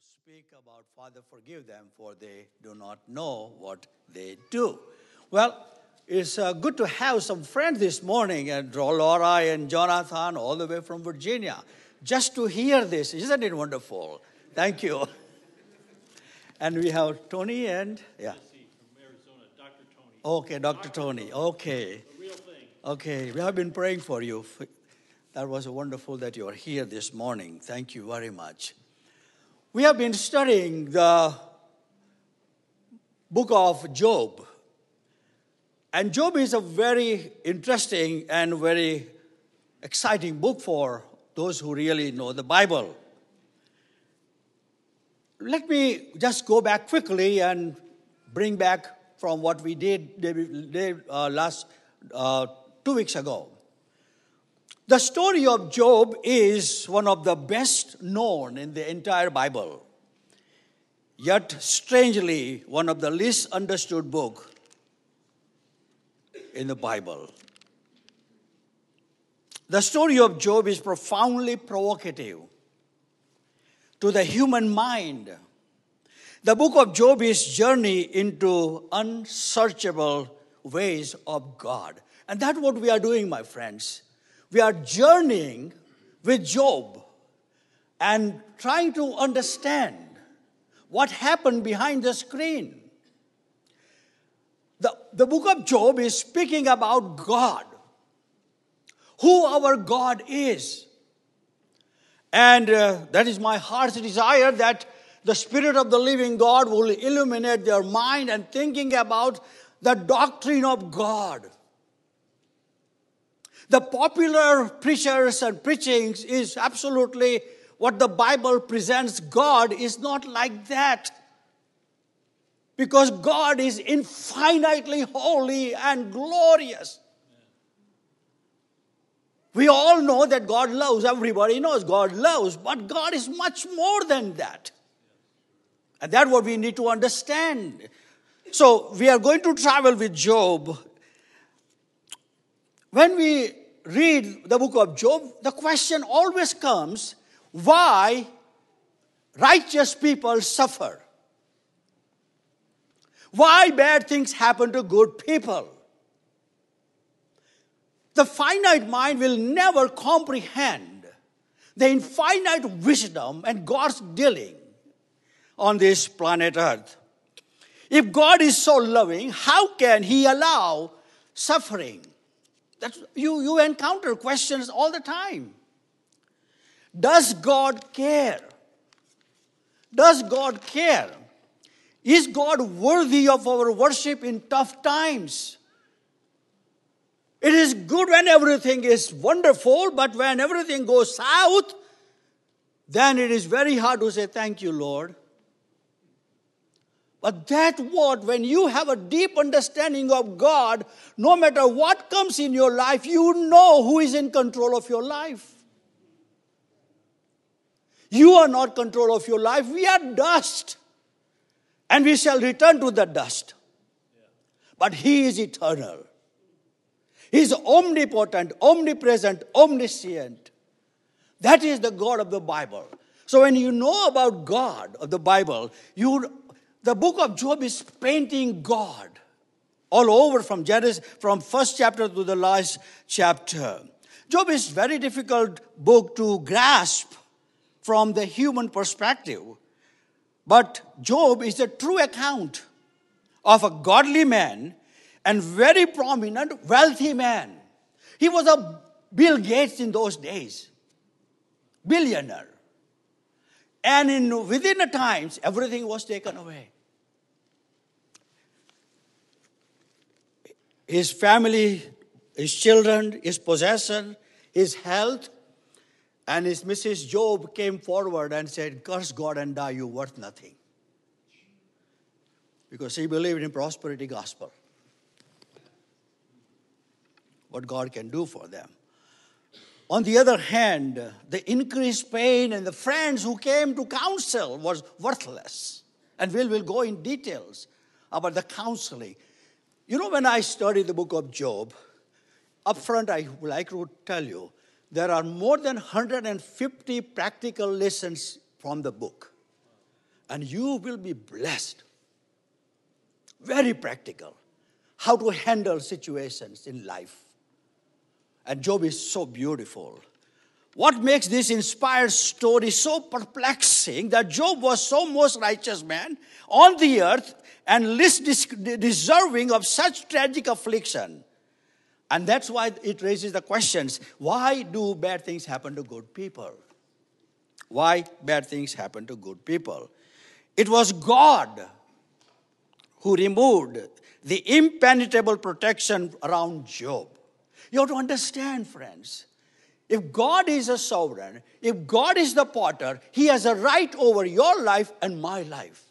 speak about Father, forgive them, for they do not know what they do. Well, it's uh, good to have some friends this morning, and Laura and Jonathan, all the way from Virginia, just to hear this. Isn't it wonderful? Thank you. And we have Tony and, yeah. Arizona, Dr. Tony. Okay, Dr. Tony. Okay. Okay, we have been praying for you. That was wonderful that you are here this morning. Thank you very much. We have been studying the book of Job. And Job is a very interesting and very exciting book for those who really know the Bible. Let me just go back quickly and bring back from what we did, uh, last uh, two weeks ago. The story of Job is one of the best known in the entire Bible, yet strangely one of the least understood book in the Bible. The story of Job is profoundly provocative to the human mind. The book of Job is journey into unsearchable ways of God. And that's what we are doing, my friends. We are journeying with Job and trying to understand what happened behind the screen. The, the book of Job is speaking about God, who our God is. And uh, that is my heart's desire that the Spirit of the living God will illuminate their mind and thinking about the doctrine of God. The popular preachers and preachings is absolutely what the Bible presents God is not like that. Because God is infinitely holy and glorious. We all know that God loves, everybody knows God loves, but God is much more than that. And that's what we need to understand. So, we are going to travel with Job. When we read the book of Job, the question always comes why righteous people suffer? Why bad things happen to good people? The finite mind will never comprehend the infinite wisdom and God's dealing on this planet Earth. If God is so loving, how can He allow suffering? That's, you, you encounter questions all the time. Does God care? Does God care? Is God worthy of our worship in tough times? It is good when everything is wonderful, but when everything goes south, then it is very hard to say, Thank you, Lord. But that what, when you have a deep understanding of God, no matter what comes in your life, you know who is in control of your life. You are not control of your life. We are dust. And we shall return to the dust. But He is eternal. He is omnipotent, omnipresent, omniscient. That is the God of the Bible. So when you know about God of the Bible, you the book of Job is painting God all over from Genesis, from first chapter to the last chapter. Job is very difficult book to grasp from the human perspective. But Job is a true account of a godly man and very prominent, wealthy man. He was a Bill Gates in those days, billionaire. And in, within the times, everything was taken away. His family, his children, his possession, his health, and his Mrs. Job came forward and said, Curse God and die, you worth nothing. Because he believed in prosperity gospel. What God can do for them. On the other hand, the increased pain and the friends who came to counsel was worthless. And we'll, go in details about the counseling. You know, when I study the book of Job, up front, I would like to tell you there are more than 150 practical lessons from the book. and you will be blessed. Very practical. How to handle situations in life. And Job is so beautiful. What makes this inspired story so perplexing that Job was so most righteous man on the earth and least deserving of such tragic affliction? And that's why it raises the questions why do bad things happen to good people? Why bad things happen to good people? It was God who removed the impenetrable protection around Job. You have to understand, friends. If God is a sovereign, if God is the potter, He has a right over your life and my life.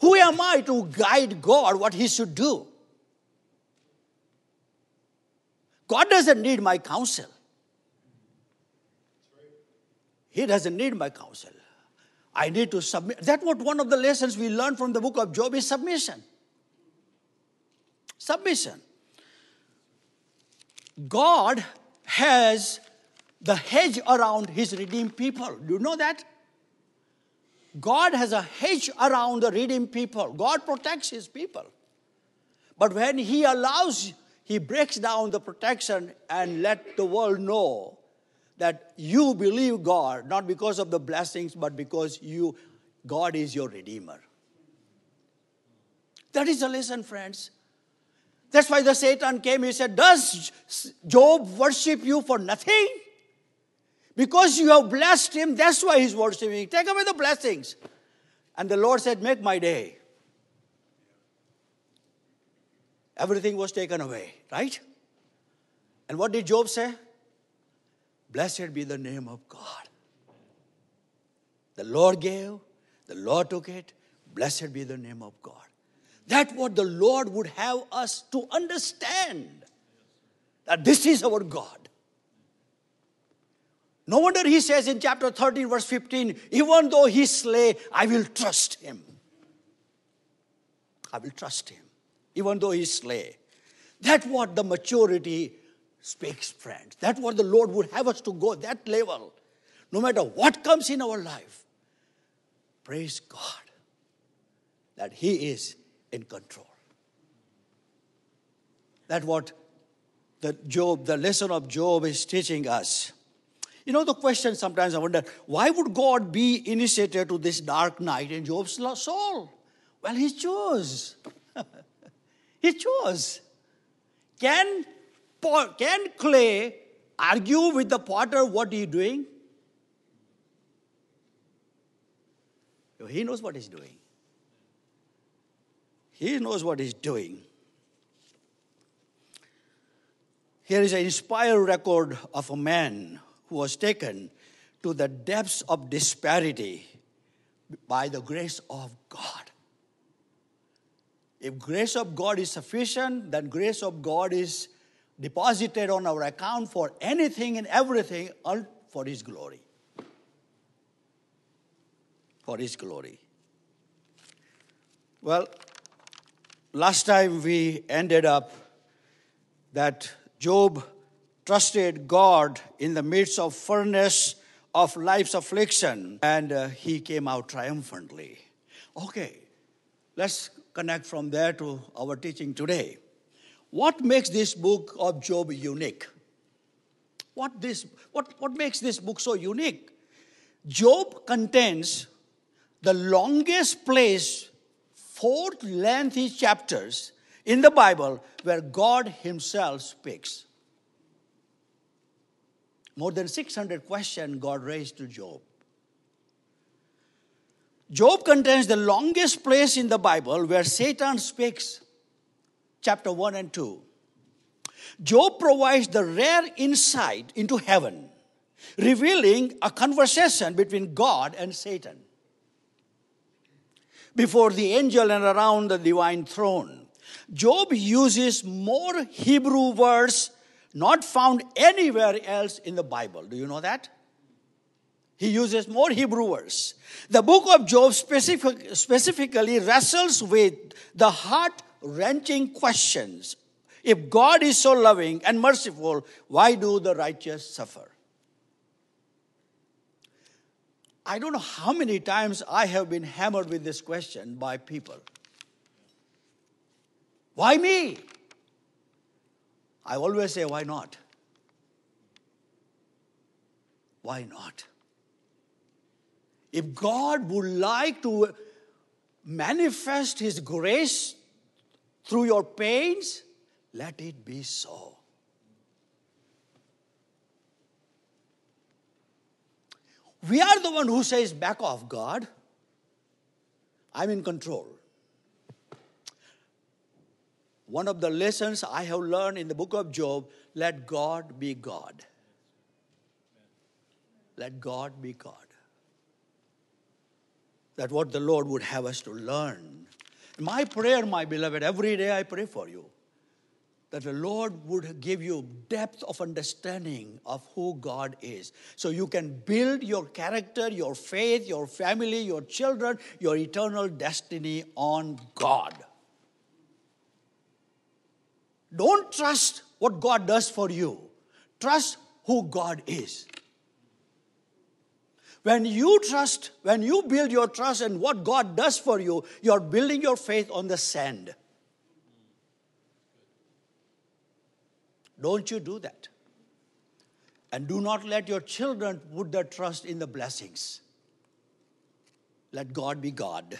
Who am I to guide God what He should do? God doesn't need my counsel. He doesn't need my counsel. I need to submit. That's what one of the lessons we learn from the book of Job is submission. Submission. God has the hedge around his redeemed people. Do you know that? God has a hedge around the redeemed people. God protects his people. But when he allows he breaks down the protection and let the world know that you believe God, not because of the blessings, but because you, God is your Redeemer. That is the lesson, friends. That's why the Satan came. He said, Does Job worship you for nothing? Because you have blessed him, that's why he's worshiping. Take away the blessings. And the Lord said, Make my day. everything was taken away, right? And what did Job say? Blessed be the name of God. The Lord gave, the Lord took it. Blessed be the name of God. That's what the Lord would have us to understand that this is our God. No wonder he says in chapter 13, verse 15, even though he slay, I will trust him. I will trust him even though he slay. That's what the maturity speaks, friends. That's what the Lord would have us to go, that level. No matter what comes in our life, praise God that He is in control. That's what the Job, the lesson of Job is teaching us. You know, the question sometimes I wonder why would God be initiated to this dark night in Job's soul? Well, He chose. He chose. Can, can clay argue with the potter what he's doing? He knows what he's doing. He knows what he's doing. Here is an inspired record of a man who was taken to the depths of disparity by the grace of God. If grace of God is sufficient, then grace of God is deposited on our account for anything and everything all for His glory. For His glory. Well, last time we ended up that Job trusted God in the midst of furnace of life's affliction and uh, he came out triumphantly. Okay, let's connect from there to our teaching today. What makes this book of Job unique? What, this, what, what makes this book so unique? Job contains the longest place, four lengthy chapters in the Bible where God Himself speaks. More than 600 questions God raised to Job. Job contains the longest place in the Bible where Satan speaks, chapter 1 and 2. Job provides the rare insight into heaven, revealing a conversation between God and Satan before the angel and around the divine throne. Job uses more Hebrew words not found anywhere else in the Bible. Do you know that? He uses more Hebrew words. The book of Job specific, specifically wrestles with the heart wrenching questions. If God is so loving and merciful, why do the righteous suffer? I don't know how many times I have been hammered with this question by people. Why me? I always say, why not? Why not? If God would like to manifest His grace through your pains, let it be so. We are the one who says, back off, God. I'm in control. One of the lessons I have learned in the book of Job let God be God. Let God be God. That what the Lord would have us to learn. My prayer, my beloved, every day I pray for you that the Lord would give you depth of understanding of who God is. So you can build your character, your faith, your family, your children, your eternal destiny on God. Don't trust what God does for you, trust who God is. When you trust, when you build your trust in what God does for you, you're building your faith on the sand. Don't you do that. And do not let your children put their trust in the blessings. Let God be God.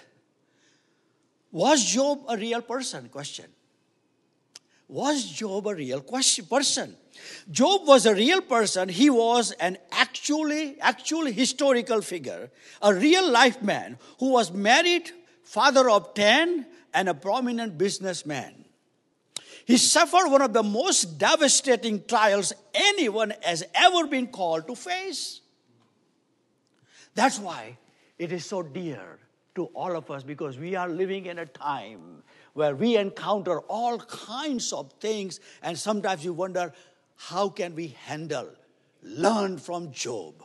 Was Job a real person? Question. Was Job a real question, person? Job was a real person. He was an actually, actually historical figure, a real life man who was married, father of 10, and a prominent businessman. He suffered one of the most devastating trials anyone has ever been called to face. That's why it is so dear to all of us because we are living in a time where we encounter all kinds of things and sometimes you wonder how can we handle learn from job?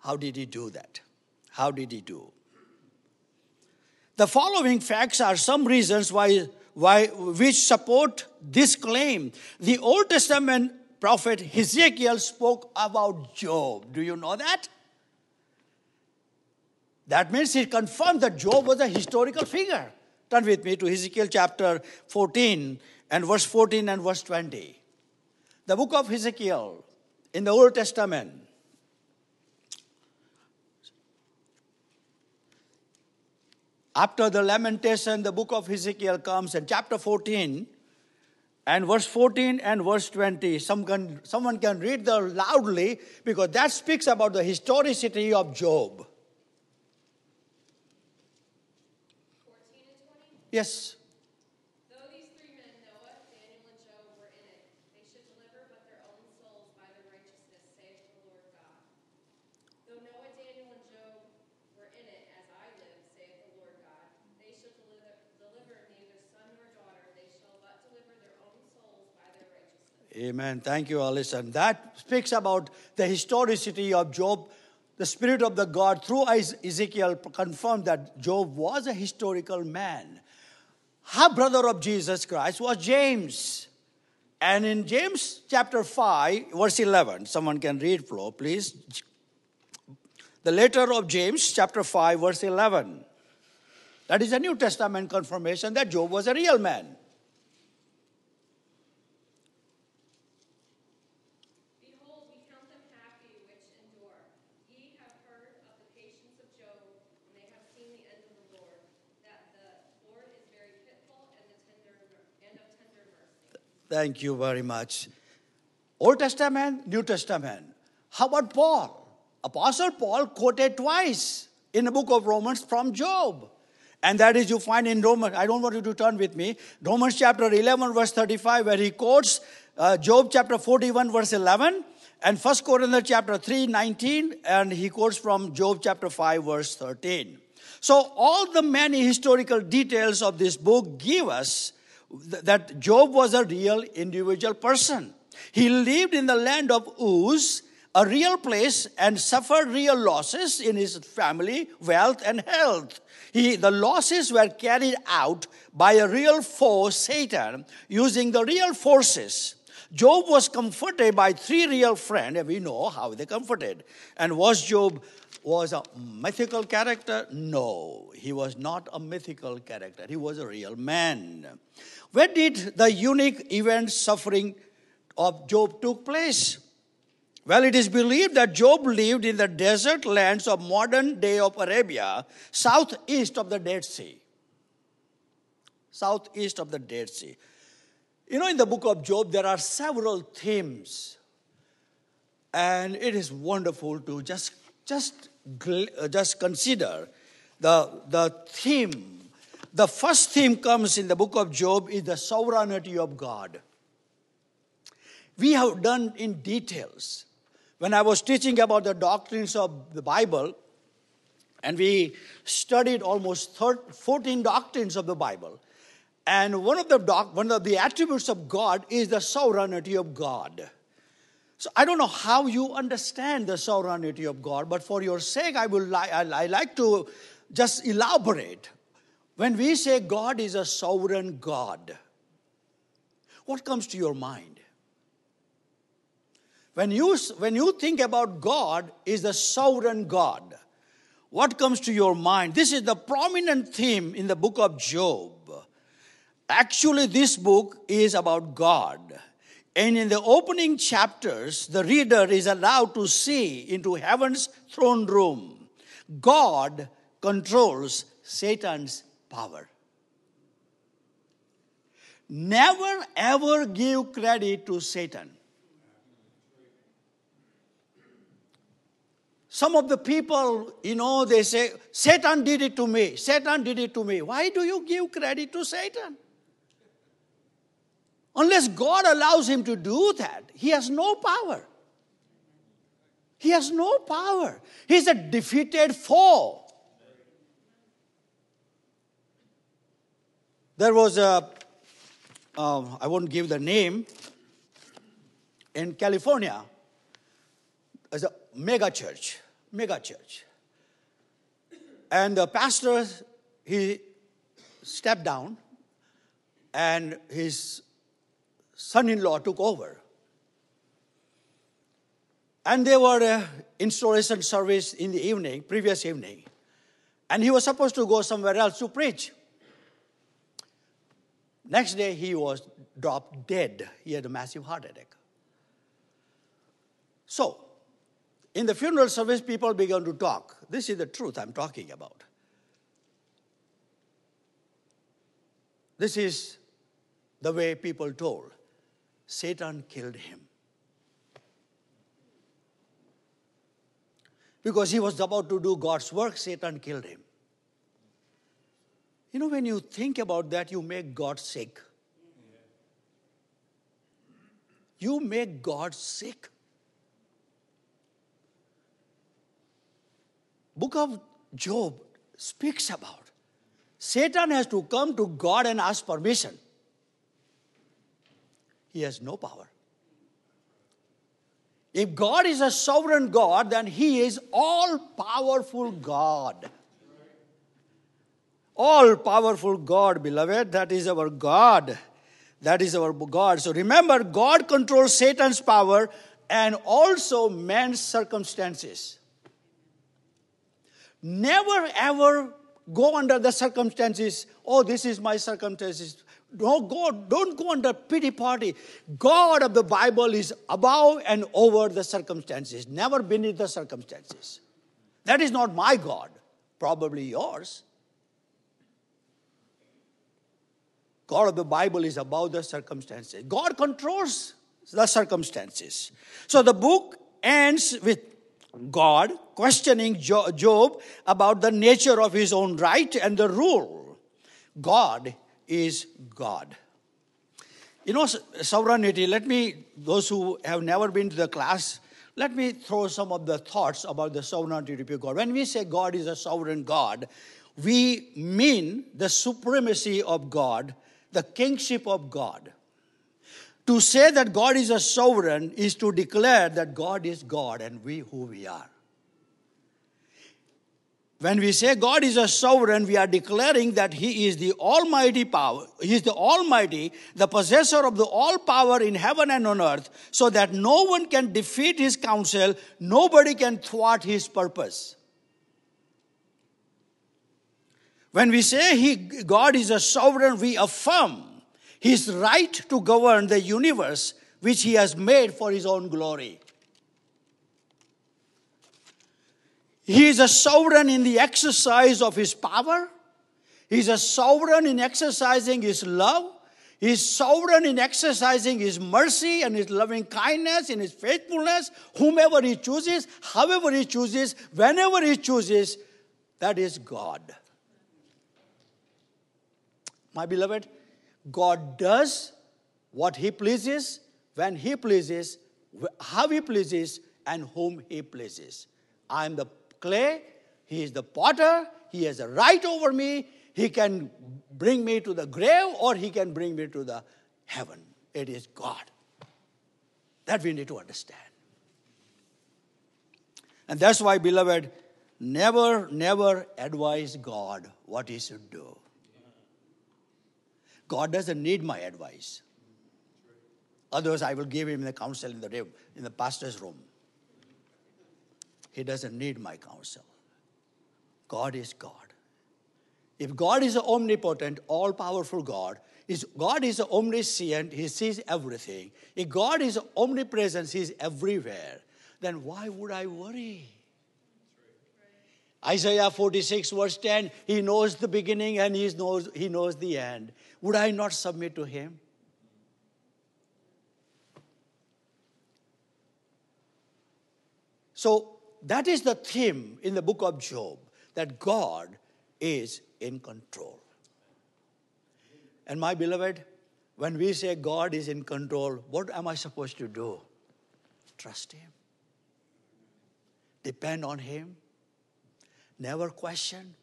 How did he do that? How did he do? The following facts are some reasons why why, which support this claim. The Old Testament prophet Ezekiel spoke about Job. Do you know that? That means he confirmed that Job was a historical figure. Turn with me to Ezekiel chapter 14 and verse 14 and verse 20. The book of Ezekiel in the Old Testament. After the lamentation, the book of Ezekiel comes, and chapter 14 and verse 14 and verse 20. Some can, someone can read them loudly because that speaks about the historicity of Job. Yes. Amen. Thank you, Alison. That speaks about the historicity of Job. The Spirit of the God through Ezekiel confirmed that Job was a historical man. Half brother of Jesus Christ was James. And in James chapter 5, verse 11, someone can read, Flo, please. The letter of James, chapter 5, verse 11. That is a New Testament confirmation that Job was a real man. Thank you very much. Old Testament, New Testament. How about Paul? Apostle Paul quoted twice in the book of Romans from Job. And that is you find in Romans, I don't want you to turn with me, Romans chapter 11, verse 35, where he quotes uh, Job chapter 41, verse 11, and 1 Corinthians chapter 3, 19, and he quotes from Job chapter 5, verse 13. So all the many historical details of this book give us that Job was a real individual person. He lived in the land of Uz, a real place, and suffered real losses in his family, wealth, and health. He, the losses were carried out by a real foe, Satan, using the real forces. Job was comforted by three real friends, and we know how they comforted. And was Job was a mythical character? No, he was not a mythical character. He was a real man. Where did the unique event suffering of Job took place? Well, it is believed that Job lived in the desert lands of modern day of Arabia, southeast of the Dead Sea. Southeast of the Dead Sea. You know, in the book of Job, there are several themes, and it is wonderful to just just uh, just consider the the theme. The first theme comes in the book of Job is the sovereignty of God. We have done in details when I was teaching about the doctrines of the Bible, and we studied almost 13, 14 doctrines of the Bible. And one of the doc, one of the attributes of God is the sovereignty of God. So I don't know how you understand the sovereignty of God, but for your sake, I will li- I, I like to just elaborate. When we say God is a sovereign God, what comes to your mind? When you, when you think about God is the sovereign God, what comes to your mind? This is the prominent theme in the book of Job. Actually, this book is about God. And in the opening chapters, the reader is allowed to see into heaven's throne room. God controls Satan's power. Never ever give credit to Satan. Some of the people, you know, they say, Satan did it to me. Satan did it to me. Why do you give credit to Satan? Unless God allows him to do that, he has no power. He has no power. He's a defeated foe. There was a, um, I won't give the name, in California, there's a mega church, mega church. And the pastor, he stepped down, and his son in law took over. And they were uh, installation service in the evening, previous evening. And he was supposed to go somewhere else to preach. Next day, he was dropped dead. He had a massive heart attack. So, in the funeral service, people began to talk. This is the truth I'm talking about. This is the way people told. Satan killed him. Because he was about to do God's work, Satan killed him. You know, when you think about that, you make God sick. You make God sick. book of Job speaks about. Satan has to come to God and ask permission. He has no power. If God is a sovereign God, then He is all powerful God. All powerful God, beloved, that is our God. That is our God. So remember, God controls Satan's power and also man's circumstances. Never ever go under the circumstances, oh, this is my circumstances. Don't go, don't go under pity party. God of the Bible is above and over the circumstances, never beneath the circumstances. That is not my God, probably yours. God of the Bible is above the circumstances. God controls the circumstances. So the book ends with God questioning Job about the nature of his own right and the rule. God is God. You know, sovereignty, let me, those who have never been to the class, let me throw some of the thoughts about the sovereignty of God. When we say God is a sovereign God, we mean the supremacy of God, the kingship of God. To say that God is a sovereign is to declare that God is God and we who we are. When we say God is a sovereign, we are declaring that He is the Almighty power. He is the Almighty, the possessor of the all power in heaven and on earth, so that no one can defeat His counsel, nobody can thwart His purpose. When we say he, God is a sovereign, we affirm His right to govern the universe which He has made for His own glory. He is a sovereign in the exercise of his power. He's a sovereign in exercising his love. He's sovereign in exercising his mercy and his loving kindness and his faithfulness, whomever he chooses, however he chooses, whenever he chooses. That is God. My beloved, God does what he pleases, when he pleases, how he pleases, and whom he pleases. I am the clay, he is the potter, he has a right over me, he can bring me to the grave or he can bring me to the heaven. It is God. That we need to understand. And that's why, beloved, never, never advise God what he should do. God doesn't need my advice. Otherwise, I will give him the counsel in the, in the pastor's room. He doesn't need my counsel. God is God. If God is omnipotent, all powerful God, is God is omniscient, He sees everything. If God is omnipresent, He's everywhere, then why would I worry? Isaiah 46, verse 10, He knows the beginning and he knows, he knows the end. Would I not submit to Him? So, that is the theme in the book of Job that God is in control. And my beloved, when we say God is in control, what am I supposed to do? Trust Him, depend on Him, never question.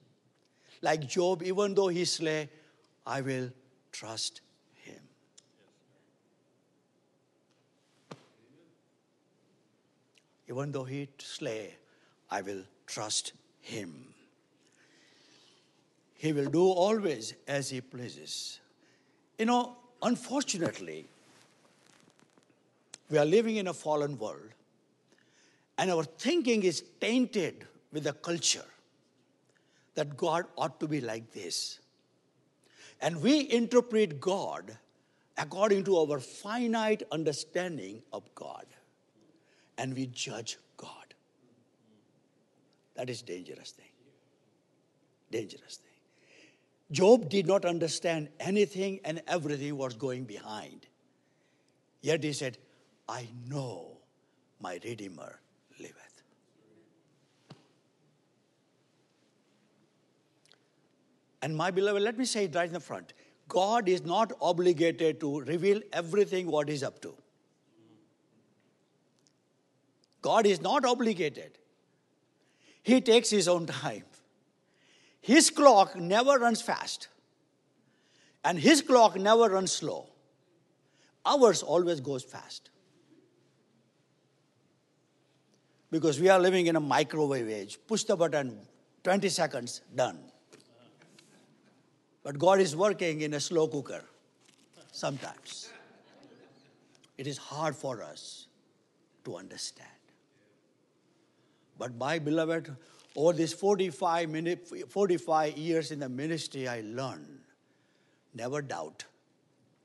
Like Job, even though he slay, I will trust him. Even though he slay, I will trust him. He will do always as he pleases. You know, unfortunately, we are living in a fallen world, and our thinking is tainted with a culture that God ought to be like this. And we interpret God according to our finite understanding of God and we judge God. That is dangerous thing. Dangerous thing. Job did not understand anything and everything was going behind. Yet he said, I know my Redeemer And my beloved, let me say it right in the front. God is not obligated to reveal everything what he's up to. God is not obligated. He takes his own time. His clock never runs fast, and his clock never runs slow. Ours always goes fast. Because we are living in a microwave age. Push the button, 20 seconds, done. But God is working in a slow cooker sometimes. It is hard for us to understand. But my beloved, over these 45, minute, 45 years in the ministry, I learned never doubt,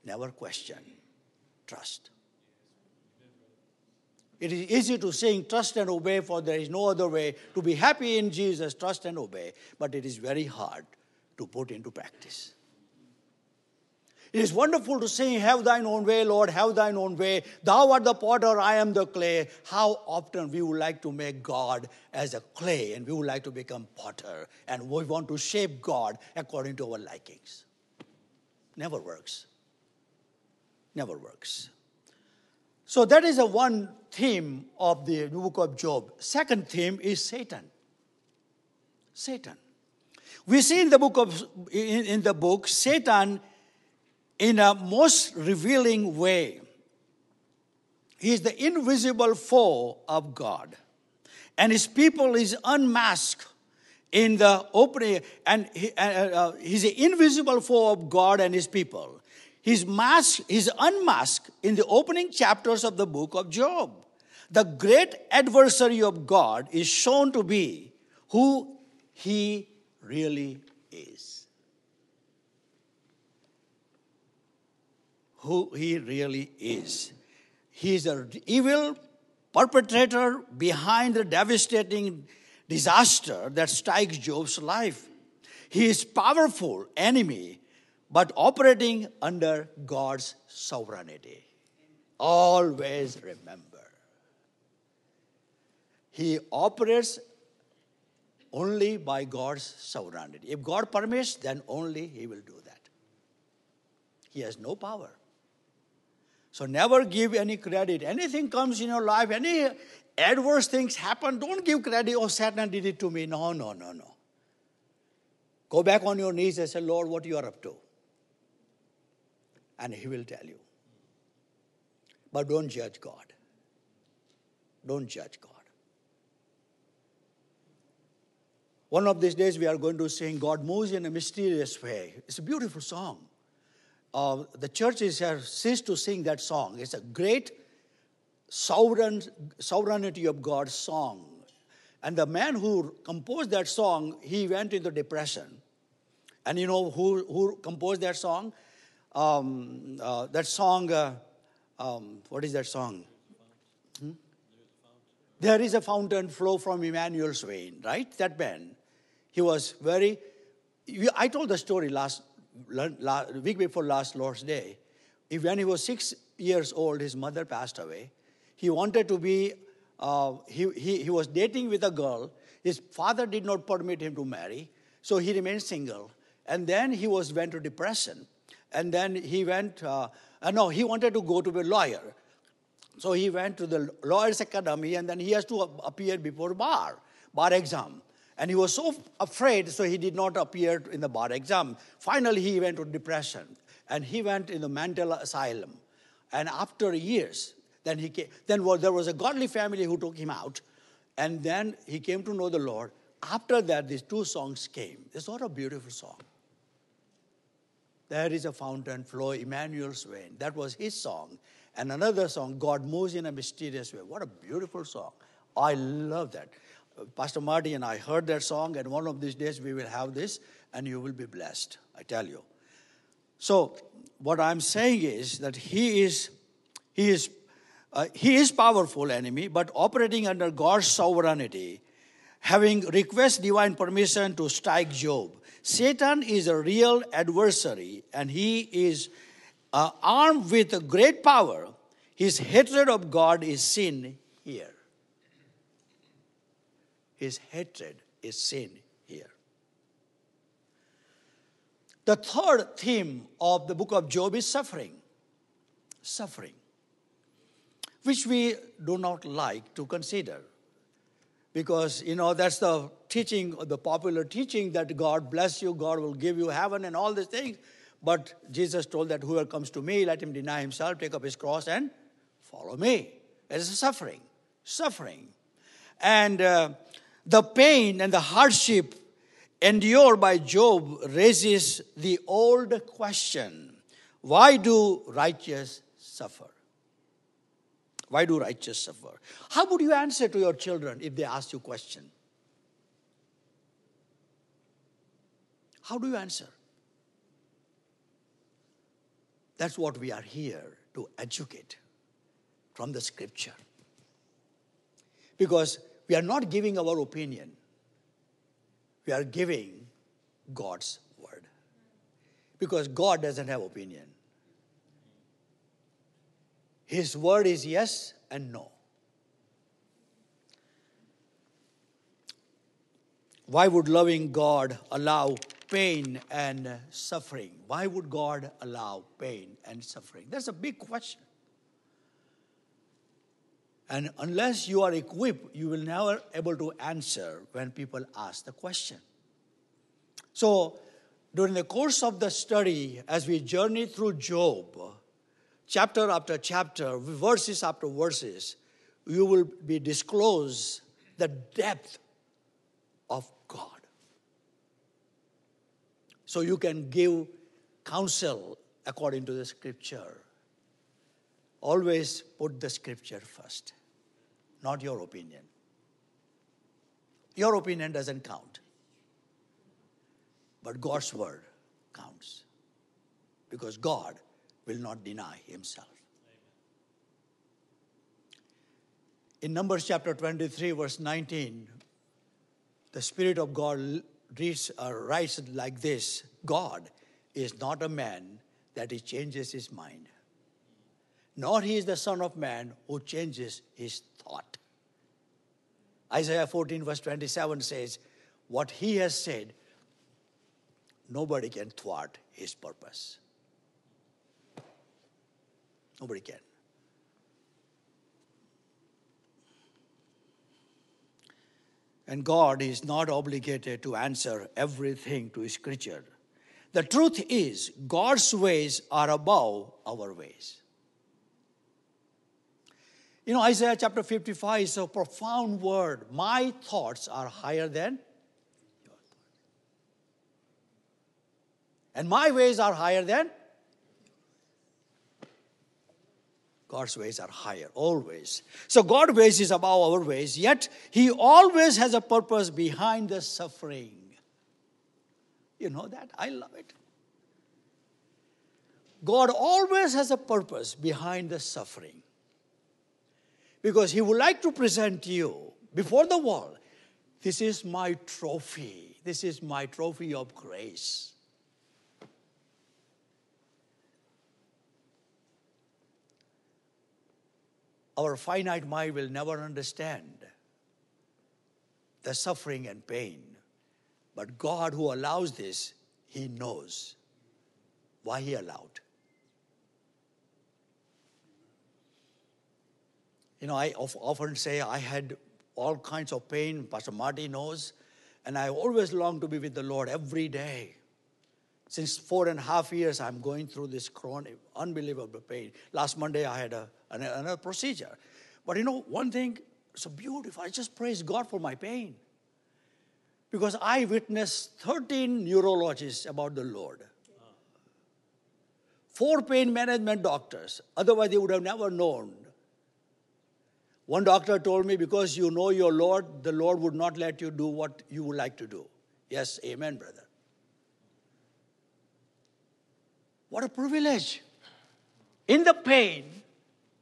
never question, trust. It is easy to sing trust and obey, for there is no other way to be happy in Jesus, trust and obey, but it is very hard to put into practice. It is wonderful to sing, Have thine own way, Lord, have thine own way. Thou art the potter, I am the clay. How often we would like to make God as a clay and we would like to become potter and we want to shape God according to our likings. Never works. Never works. So that is a one theme of the book of Job. Second theme is Satan. Satan. We see in the book of in, in the book Satan in a most revealing way. He is the invisible foe of God, and his people is unmasked in the opening, and he, uh, uh, he's the invisible foe of God and his people. He's masked, he's unmasked in the opening chapters of the book of Job. The great adversary of God is shown to be who he really is. Who he really is. He is an evil perpetrator behind the devastating disaster that strikes Job's life. He is powerful enemy, but operating under God's sovereignty. Always remember. He operates only by God's sovereignty. If God permits, then only He will do that. He has no power. So never give any credit. Anything comes in your life, any adverse things happen, don't give credit, oh, Satan did it to me. No, no, no, no. Go back on your knees and say, Lord, what you are up to? And He will tell you. But don't judge God. Don't judge God. One of these days, we are going to sing God Moves in a Mysterious Way. It's a beautiful song. Uh, the churches have ceased to sing that song. It's a great sovereign, sovereignty of God song. And the man who composed that song, he went into depression. And you know who, who composed that song? Um, uh, that song, uh, um, what is that song? Hmm? There is a fountain flow from Emmanuel's vein, right? That man. He was very. I told the story last week before last Lord's Day. When he was six years old, his mother passed away. He wanted to be. Uh, he, he, he was dating with a girl. His father did not permit him to marry, so he remained single. And then he was went to depression, and then he went. Uh, uh, no, he wanted to go to be a lawyer. So he went to the lawyer's academy, and then he has to appear before bar, bar exam. And he was so afraid, so he did not appear in the bar exam. Finally, he went to depression and he went in the mental asylum. And after years, then he came, then there was a godly family who took him out. And then he came to know the Lord. After that, these two songs came. It's what a beautiful song. There is a fountain flow, Emmanuel's vein. That was his song. And another song, God moves in a mysterious way. What a beautiful song. I love that. Pastor Marty and I heard that song, and one of these days we will have this, and you will be blessed, I tell you. So, what I'm saying is that he is, he is, uh, he is powerful enemy, but operating under God's sovereignty, having request divine permission to strike Job. Satan is a real adversary, and he is uh, armed with great power. His hatred of God is seen here. His hatred is seen here. The third theme of the book of Job is suffering. Suffering. Which we do not like to consider. Because, you know, that's the teaching, the popular teaching that God bless you, God will give you heaven and all these things. But Jesus told that whoever comes to me, let him deny himself, take up his cross, and follow me. It is suffering. Suffering. And uh, the pain and the hardship endured by Job raises the old question why do righteous suffer? Why do righteous suffer? How would you answer to your children if they ask you a question? How do you answer? That's what we are here to educate from the scripture. Because we are not giving our opinion, we are giving God's word. Because God doesn't have opinion. His word is yes and no. Why would loving God allow pain and suffering? Why would God allow pain and suffering? That's a big question. And unless you are equipped, you will never able to answer when people ask the question. So, during the course of the study, as we journey through Job, chapter after chapter, verses after verses, you will be disclosed the depth of God. So you can give counsel according to the scripture. Always put the scripture first, not your opinion. Your opinion doesn't count, but God's word counts because God will not deny himself. In Numbers chapter 23, verse 19, the Spirit of God reads, uh, writes like this God is not a man that he changes his mind, nor he is the Son of Man who changes his thought. Isaiah 14, verse 27 says, What he has said, nobody can thwart his purpose. Nobody can. And God is not obligated to answer everything to his creature. The truth is, God's ways are above our ways. You know, Isaiah chapter 55 is a profound word. My thoughts are higher than your thoughts. And my ways are higher than God's ways are higher, always. So God's ways is above our ways, yet He always has a purpose behind the suffering. You know that? I love it. God always has a purpose behind the suffering. Because He would like to present you before the world this is my trophy. This is my trophy of grace. Our finite mind will never understand the suffering and pain. But God, who allows this, He knows why He allowed. You know, I often say I had all kinds of pain, Pastor Marty knows, and I always long to be with the Lord every day. Since four and a half years, I'm going through this chronic, unbelievable pain. Last Monday, I had a, another procedure. But you know, one thing, so beautiful. I just praise God for my pain. Because I witnessed 13 neurologists about the Lord. Four pain management doctors. Otherwise, they would have never known. One doctor told me, because you know your Lord, the Lord would not let you do what you would like to do. Yes, amen, brother. What a privilege. In the pain,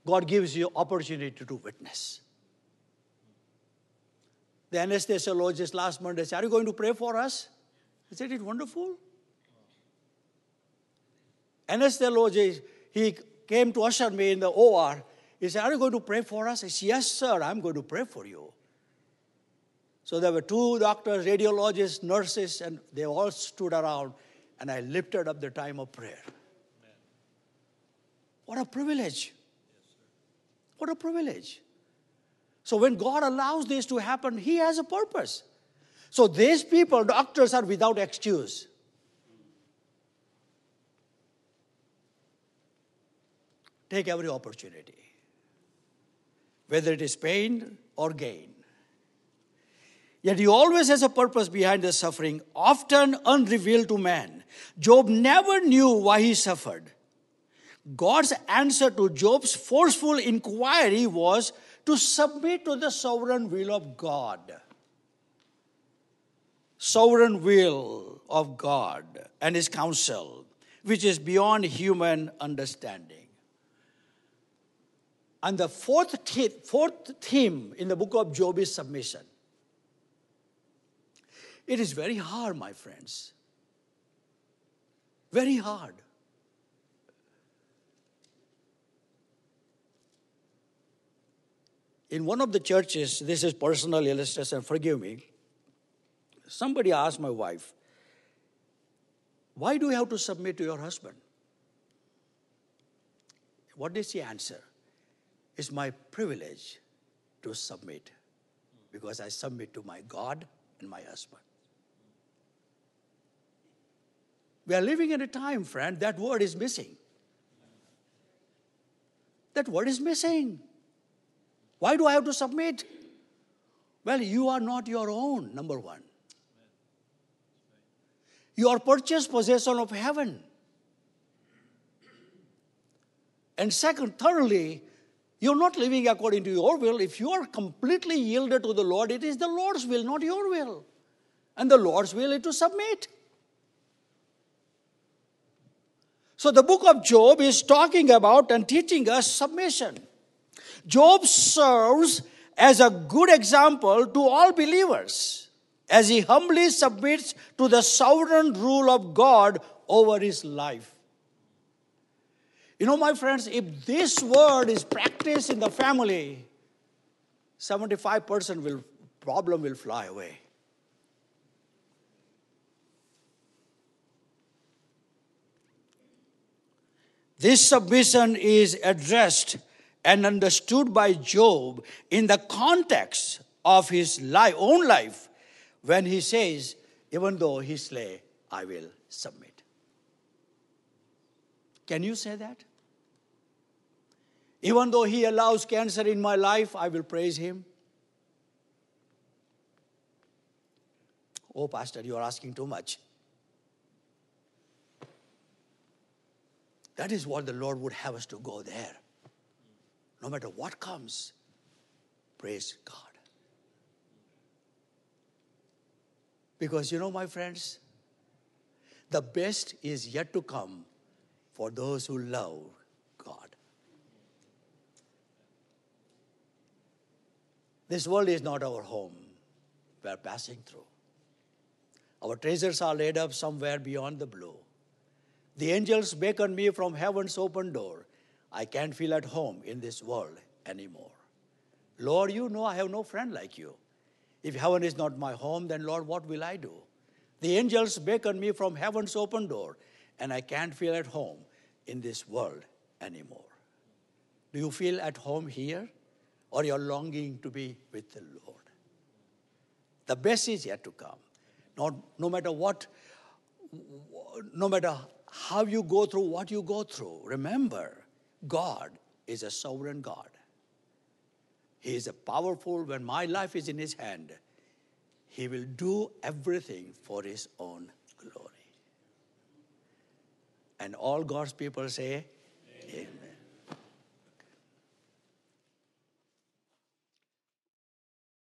God gives you opportunity to witness. The anesthesiologist last Monday said, Are you going to pray for us? I said, It's wonderful. Anesthesiologist, he came to usher me in the OR. He said, Are you going to pray for us? I said, Yes, sir, I'm going to pray for you. So there were two doctors, radiologists, nurses, and they all stood around, and I lifted up the time of prayer. What a privilege. What a privilege. So when God allows this to happen, He has a purpose. So these people, doctors, are without excuse. Take every opportunity, whether it is pain or gain. Yet he always has a purpose behind the suffering, often unrevealed to man. Job never knew why he suffered. God's answer to Job's forceful inquiry was to submit to the sovereign will of God. Sovereign will of God and His counsel, which is beyond human understanding. And the fourth, fourth theme in the book of Job is submission. It is very hard, my friends. Very hard. In one of the churches, this is personal illustration, forgive me. Somebody asked my wife, Why do you have to submit to your husband? What did she answer? It's my privilege to submit because I submit to my God and my husband. We are living in a time, friend, that word is missing. That word is missing. Why do I have to submit? Well, you are not your own, number one. You are purchased possession of heaven. And second, thirdly, you're not living according to your will. If you are completely yielded to the Lord, it is the Lord's will, not your will. And the Lord's will is to submit. So the book of Job is talking about and teaching us submission. Job serves as a good example to all believers as he humbly submits to the sovereign rule of God over his life. You know, my friends, if this word is practiced in the family, 75% will problem will fly away. This submission is addressed and understood by Job in the context of his life, own life when he says, Even though he slay, I will submit. Can you say that? Even though He allows cancer in my life, I will praise Him. Oh, Pastor, you are asking too much. That is what the Lord would have us to go there. No matter what comes, praise God. Because you know, my friends, the best is yet to come for those who love This world is not our home. We are passing through. Our treasures are laid up somewhere beyond the blue. The angels beckon me from heaven's open door. I can't feel at home in this world anymore. Lord, you know I have no friend like you. If heaven is not my home, then Lord, what will I do? The angels beckon me from heaven's open door, and I can't feel at home in this world anymore. Do you feel at home here? Or you're longing to be with the Lord. The best is yet to come. Not, no matter what, no matter how you go through what you go through, remember, God is a sovereign God. He is a powerful, when my life is in His hand, He will do everything for His own glory. And all God's people say,